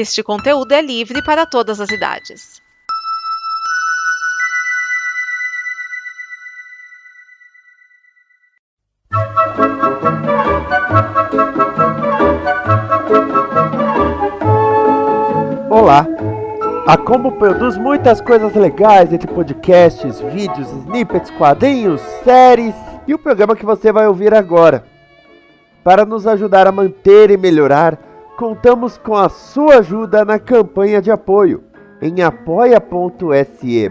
Este conteúdo é livre para todas as idades. Olá! A Combo produz muitas coisas legais entre podcasts, vídeos, snippets, quadrinhos, séries e o programa que você vai ouvir agora. Para nos ajudar a manter e melhorar, contamos com a sua ajuda na campanha de apoio. Em apoia.se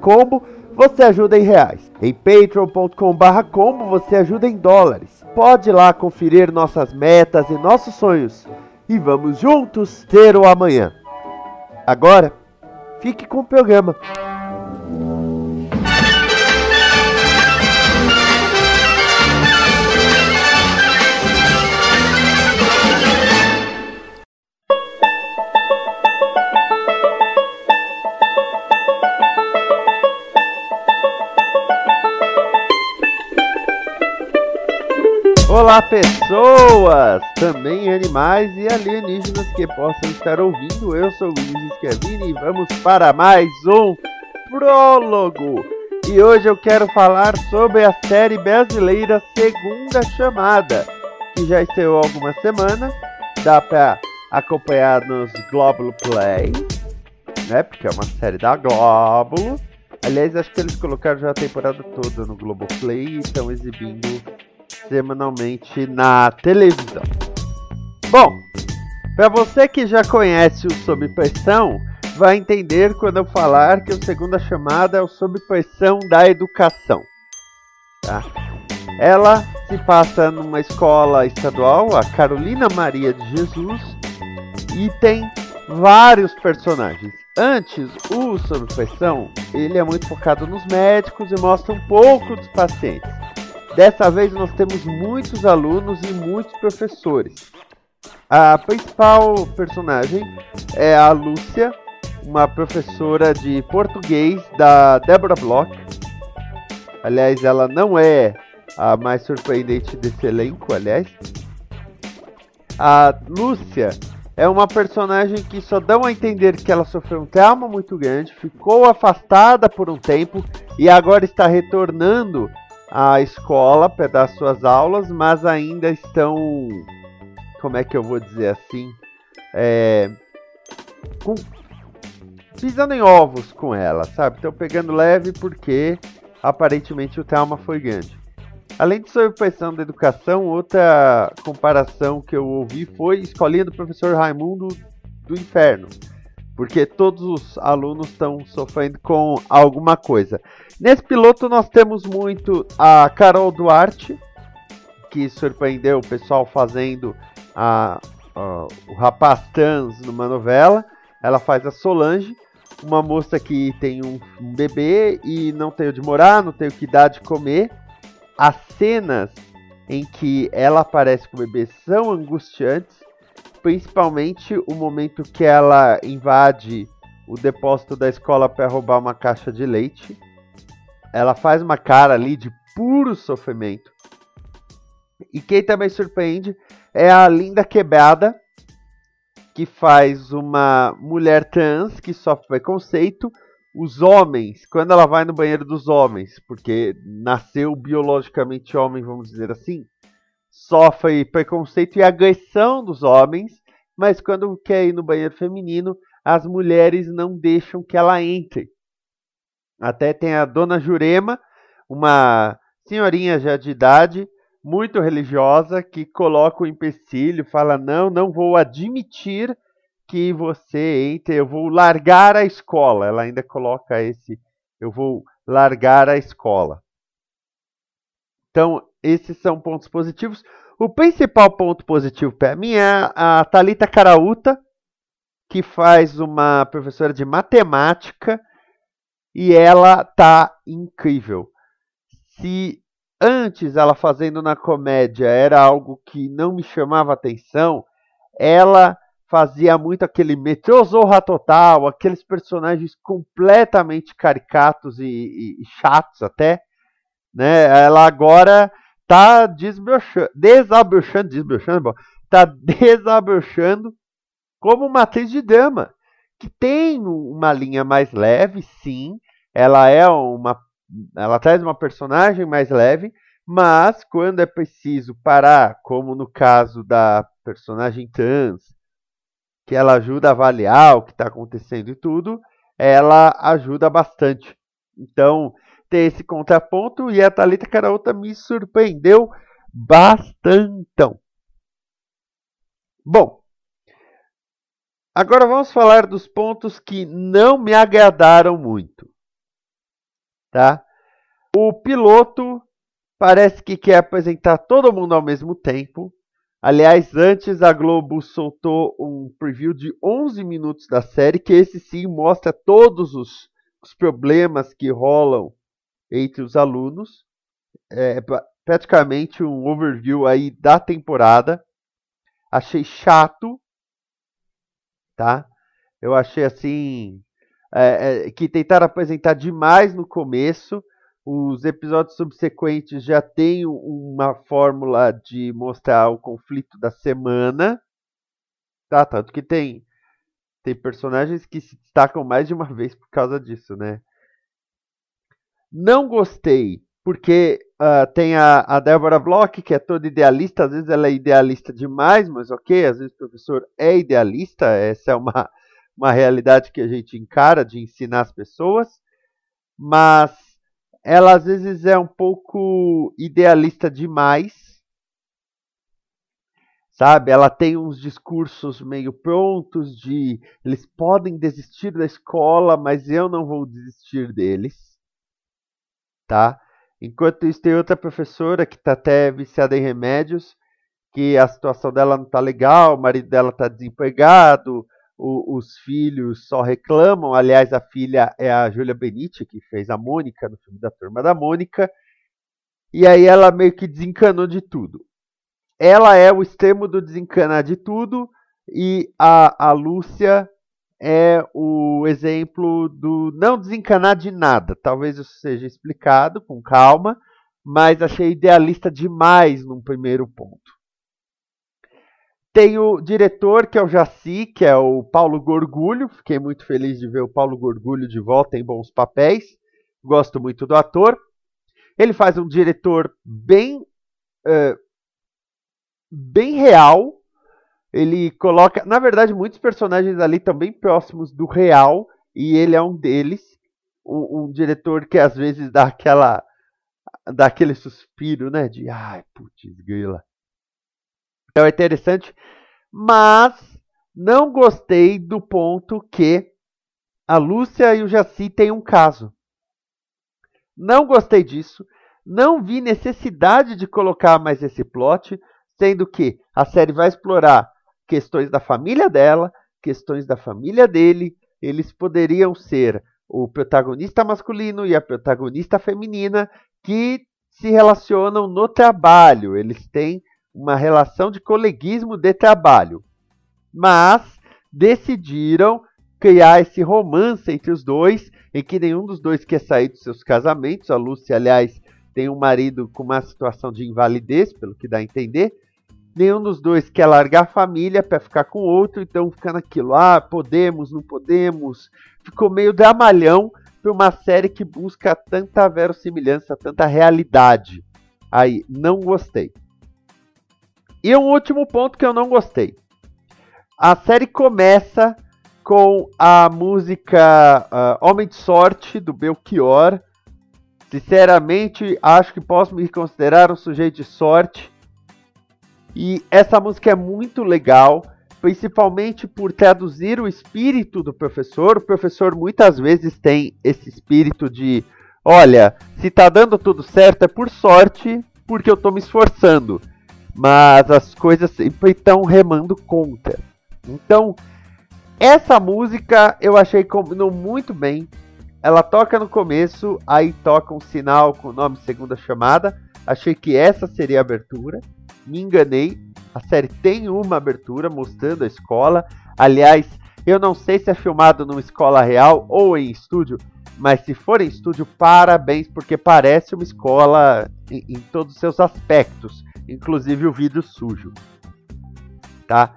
combo, você ajuda em reais. Em patreon.com barra combo, você ajuda em dólares. Pode lá conferir nossas metas e nossos sonhos. E vamos juntos ter o amanhã. Agora, fique com o programa. Olá, pessoas, também animais e alienígenas que possam estar ouvindo. Eu sou o Luiz Schiavini e vamos para mais um prólogo. E hoje eu quero falar sobre a série brasileira Segunda Chamada, que já estreou algumas semanas. Dá para acompanhar nos Global Play, né? Porque é uma série da Glóbulo. Aliás, acho que eles colocaram já a temporada toda no Globoplay e estão exibindo semanalmente na televisão. Bom, para você que já conhece o Sob Pressão, vai entender quando eu falar que o Segunda Chamada é o Sob Pressão da Educação. Tá? Ela se passa numa escola estadual, a Carolina Maria de Jesus, e tem vários personagens. Antes, o Sob Pressão, ele é muito focado nos médicos e mostra um pouco dos pacientes. Dessa vez nós temos muitos alunos e muitos professores. A principal personagem é a Lúcia, uma professora de português da Deborah Bloch. Aliás, ela não é a mais surpreendente desse elenco, aliás. A Lúcia é uma personagem que só dão a entender que ela sofreu um trauma muito grande, ficou afastada por um tempo e agora está retornando a escola para dar suas aulas, mas ainda estão, como é que eu vou dizer assim, é, com, pisando em ovos com ela, sabe? Estão pegando leve porque aparentemente o trauma foi grande. Além de pressão da educação, outra comparação que eu ouvi foi escolinha do professor Raimundo do Inferno porque todos os alunos estão sofrendo com alguma coisa. Nesse piloto nós temos muito a Carol Duarte, que surpreendeu o pessoal fazendo a, a, o rapaz trans numa novela. Ela faz a Solange, uma moça que tem um, um bebê e não tem onde morar, não tem o que dar de comer. As cenas em que ela aparece com o bebê são angustiantes principalmente o momento que ela invade o depósito da escola para roubar uma caixa de leite. Ela faz uma cara ali de puro sofrimento. E quem também surpreende é a Linda Quebrada, que faz uma mulher trans que sofre preconceito. Os homens, quando ela vai no banheiro dos homens, porque nasceu biologicamente homem, vamos dizer assim, sofre preconceito e agressão dos homens, mas quando quer ir no banheiro feminino, as mulheres não deixam que ela entre. Até tem a dona Jurema, uma senhorinha já de idade, muito religiosa, que coloca o empecilho, fala: Não, não vou admitir que você entre, eu vou largar a escola. Ela ainda coloca esse: Eu vou largar a escola. Então, esses são pontos positivos. O principal ponto positivo para mim é a Talita Carauta, que faz uma professora de matemática e ela tá incrível. Se antes ela fazendo na comédia era algo que não me chamava atenção, ela fazia muito aquele metrô Zorra Total, aqueles personagens completamente caricatos e, e, e chatos até, né? Ela agora tá desabrochando, desabrochando, desabrochando, tá desabrochando como uma atriz de drama, que tem uma linha mais leve, sim, ela é uma ela traz uma personagem mais leve, mas quando é preciso parar, como no caso da personagem trans, que ela ajuda a avaliar o que está acontecendo e tudo, ela ajuda bastante. Então, tem esse contraponto e a Thalita Caraúta me surpreendeu bastante. Bom, agora vamos falar dos pontos que não me agradaram muito. Tá? O piloto parece que quer apresentar todo mundo ao mesmo tempo. Aliás, antes a Globo soltou um preview de 11 minutos da série, que esse sim mostra todos os, os problemas que rolam entre os alunos. É praticamente um overview aí da temporada. Achei chato, tá? Eu achei assim é, é, que tentaram apresentar demais no começo os episódios subsequentes já têm uma fórmula de mostrar o conflito da semana. Tá, tanto que tem tem personagens que se destacam mais de uma vez por causa disso, né? Não gostei, porque uh, tem a, a Débora Bloch, que é toda idealista, às vezes ela é idealista demais, mas ok, às vezes o professor é idealista, essa é uma, uma realidade que a gente encara de ensinar as pessoas, mas ela às vezes é um pouco idealista demais. Sabe, ela tem uns discursos meio prontos de eles podem desistir da escola, mas eu não vou desistir deles. Tá? Enquanto isso tem outra professora que está até viciada em remédios, que a situação dela não está legal, o marido dela está desempregado, o, os filhos só reclamam. Aliás, a filha é a Júlia Benite, que fez a Mônica no filme da Turma da Mônica. E aí ela meio que desencanou de tudo. Ela é o extremo do desencanar de tudo e a, a Lúcia é o exemplo do não desencanar de nada. Talvez isso seja explicado com calma, mas achei idealista demais num primeiro ponto. Tem o diretor, que é o Jaci, que é o Paulo Gorgulho. Fiquei muito feliz de ver o Paulo Gorgulho de volta em bons papéis. Gosto muito do ator. Ele faz um diretor bem, uh, bem real. Ele coloca, na verdade, muitos personagens ali bem próximos do real e ele é um deles. Um, um diretor que às vezes dá aquela, dá aquele suspiro, né? De ai, putz, grila. Então é interessante, mas não gostei do ponto que a Lúcia e o Jaci têm um caso. Não gostei disso. Não vi necessidade de colocar mais esse plot, sendo que a série vai explorar questões da família dela, questões da família dele. Eles poderiam ser o protagonista masculino e a protagonista feminina que se relacionam no trabalho. Eles têm uma relação de coleguismo de trabalho. Mas decidiram criar esse romance entre os dois, em que nenhum dos dois quer sair dos seus casamentos. A Lúcia, aliás, tem um marido com uma situação de invalidez, pelo que dá a entender. Nenhum dos dois quer largar a família para ficar com outro, então fica naquilo, ah, podemos, não podemos. Ficou meio dramalhão para uma série que busca tanta verossimilhança, tanta realidade. Aí, não gostei. E um último ponto que eu não gostei. A série começa com a música uh, Homem de Sorte, do Belchior. Sinceramente, acho que posso me considerar um sujeito de sorte. E essa música é muito legal, principalmente por traduzir o espírito do professor. O professor muitas vezes tem esse espírito de: olha, se tá dando tudo certo é por sorte, porque eu tô me esforçando mas as coisas sempre estão remando contra. Então, essa música eu achei que combinou muito bem. Ela toca no começo, aí toca um sinal com o nome segunda chamada. Achei que essa seria a abertura. Me enganei. A série tem uma abertura mostrando a escola. Aliás, eu não sei se é filmado numa escola real ou em estúdio, mas se for em estúdio, parabéns, porque parece uma escola em, em todos os seus aspectos inclusive o vidro sujo. Tá?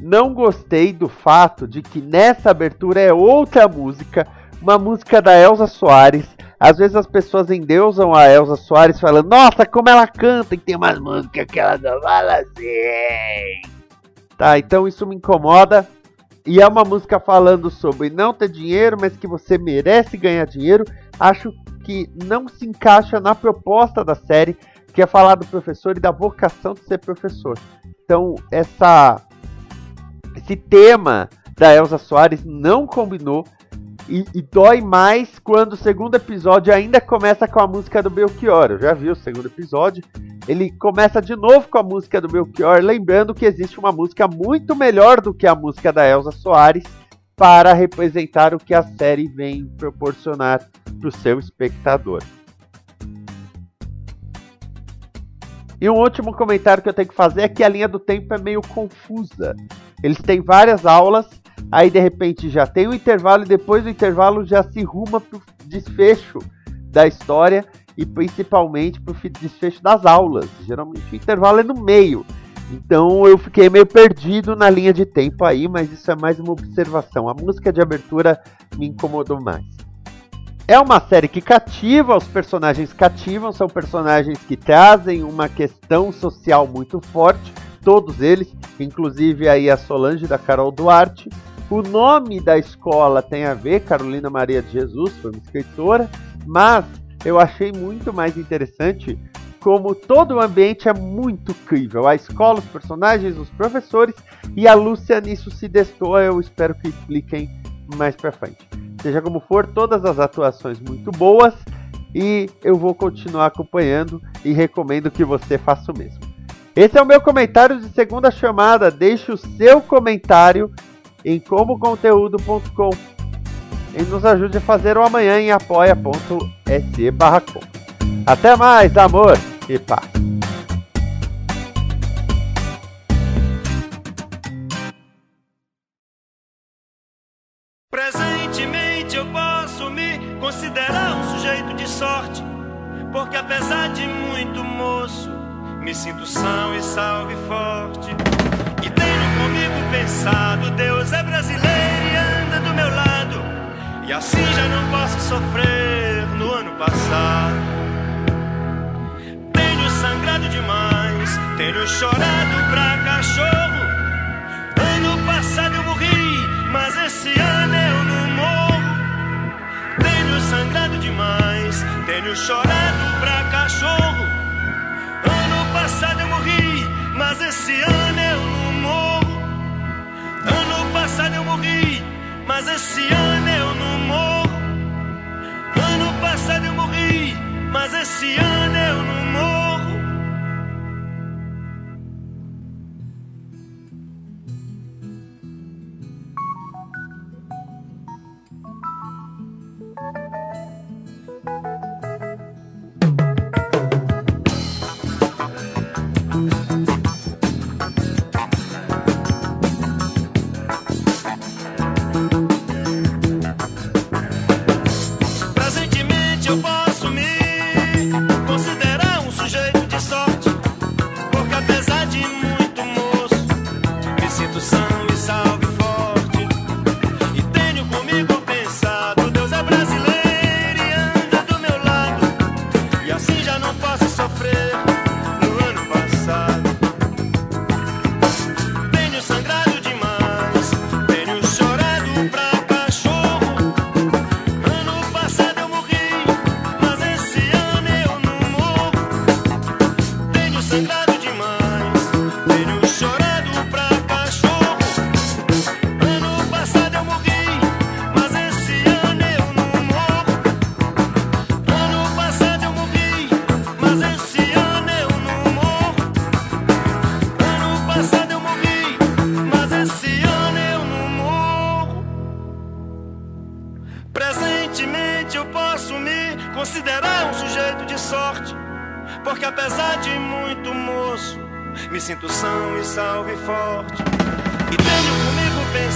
Não gostei do fato de que nessa abertura é outra música, uma música da Elza Soares. Às vezes as pessoas endeusam a Elza Soares falando, nossa, como ela canta, e tem umas músicas que ela não fala assim. Tá, então isso me incomoda. E é uma música falando sobre não ter dinheiro, mas que você merece ganhar dinheiro. Acho que não se encaixa na proposta da série, que é falar do professor e da vocação de ser professor. Então, essa esse tema da Elsa Soares não combinou e, e, dói mais quando o segundo episódio ainda começa com a música do Belchior. Eu já vi o segundo episódio. Ele começa de novo com a música do Belchior, lembrando que existe uma música muito melhor do que a música da Elsa Soares para representar o que a série vem proporcionar para o seu espectador. E um último comentário que eu tenho que fazer é que a linha do tempo é meio confusa. Eles têm várias aulas, aí de repente já tem o intervalo e depois do intervalo já se ruma para o desfecho da história e principalmente para o desfecho das aulas. Geralmente o intervalo é no meio. Então eu fiquei meio perdido na linha de tempo aí, mas isso é mais uma observação. A música de abertura me incomodou mais. É uma série que cativa, os personagens cativam, são personagens que trazem uma questão social muito forte todos eles, inclusive aí a Solange da Carol Duarte. O nome da escola tem a ver, Carolina Maria de Jesus, foi uma escritora, mas eu achei muito mais interessante como todo o ambiente é muito crível. A escola, os personagens, os professores e a Lúcia nisso se destoa. Eu espero que expliquem mais pra frente. Seja como for, todas as atuações muito boas e eu vou continuar acompanhando e recomendo que você faça o mesmo. Esse é o meu comentário de segunda chamada. Deixe o seu comentário em comoconteúdo.com e nos ajude a fazer o amanhã em apoia.se barra Até mais, amor e paz. Presentemente eu posso me considerar um sujeito de sorte, porque apesar de muito moço me sinto são e salve forte. E tenho comigo pensado: Deus é brasileiro e anda do meu lado. E assim já não posso sofrer no ano passado. Tenho sangrado demais, tenho chorado pra cachorro. Ano passado eu morri, mas esse ano eu não morro. Tenho sangrado demais, tenho chorado pra cachorro passado eu morri, mas esse ano eu. Ano passado eu morri, mas esse ano eu não morro. Ano passado eu morri, mas esse ano eu não morro. salvation.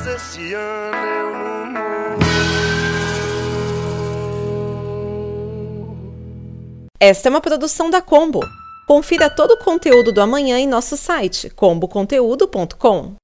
mas esse ano eu não morro. Esta é uma produção da Combo. Confira todo o conteúdo do amanhã em nosso site comboconteúdo.com.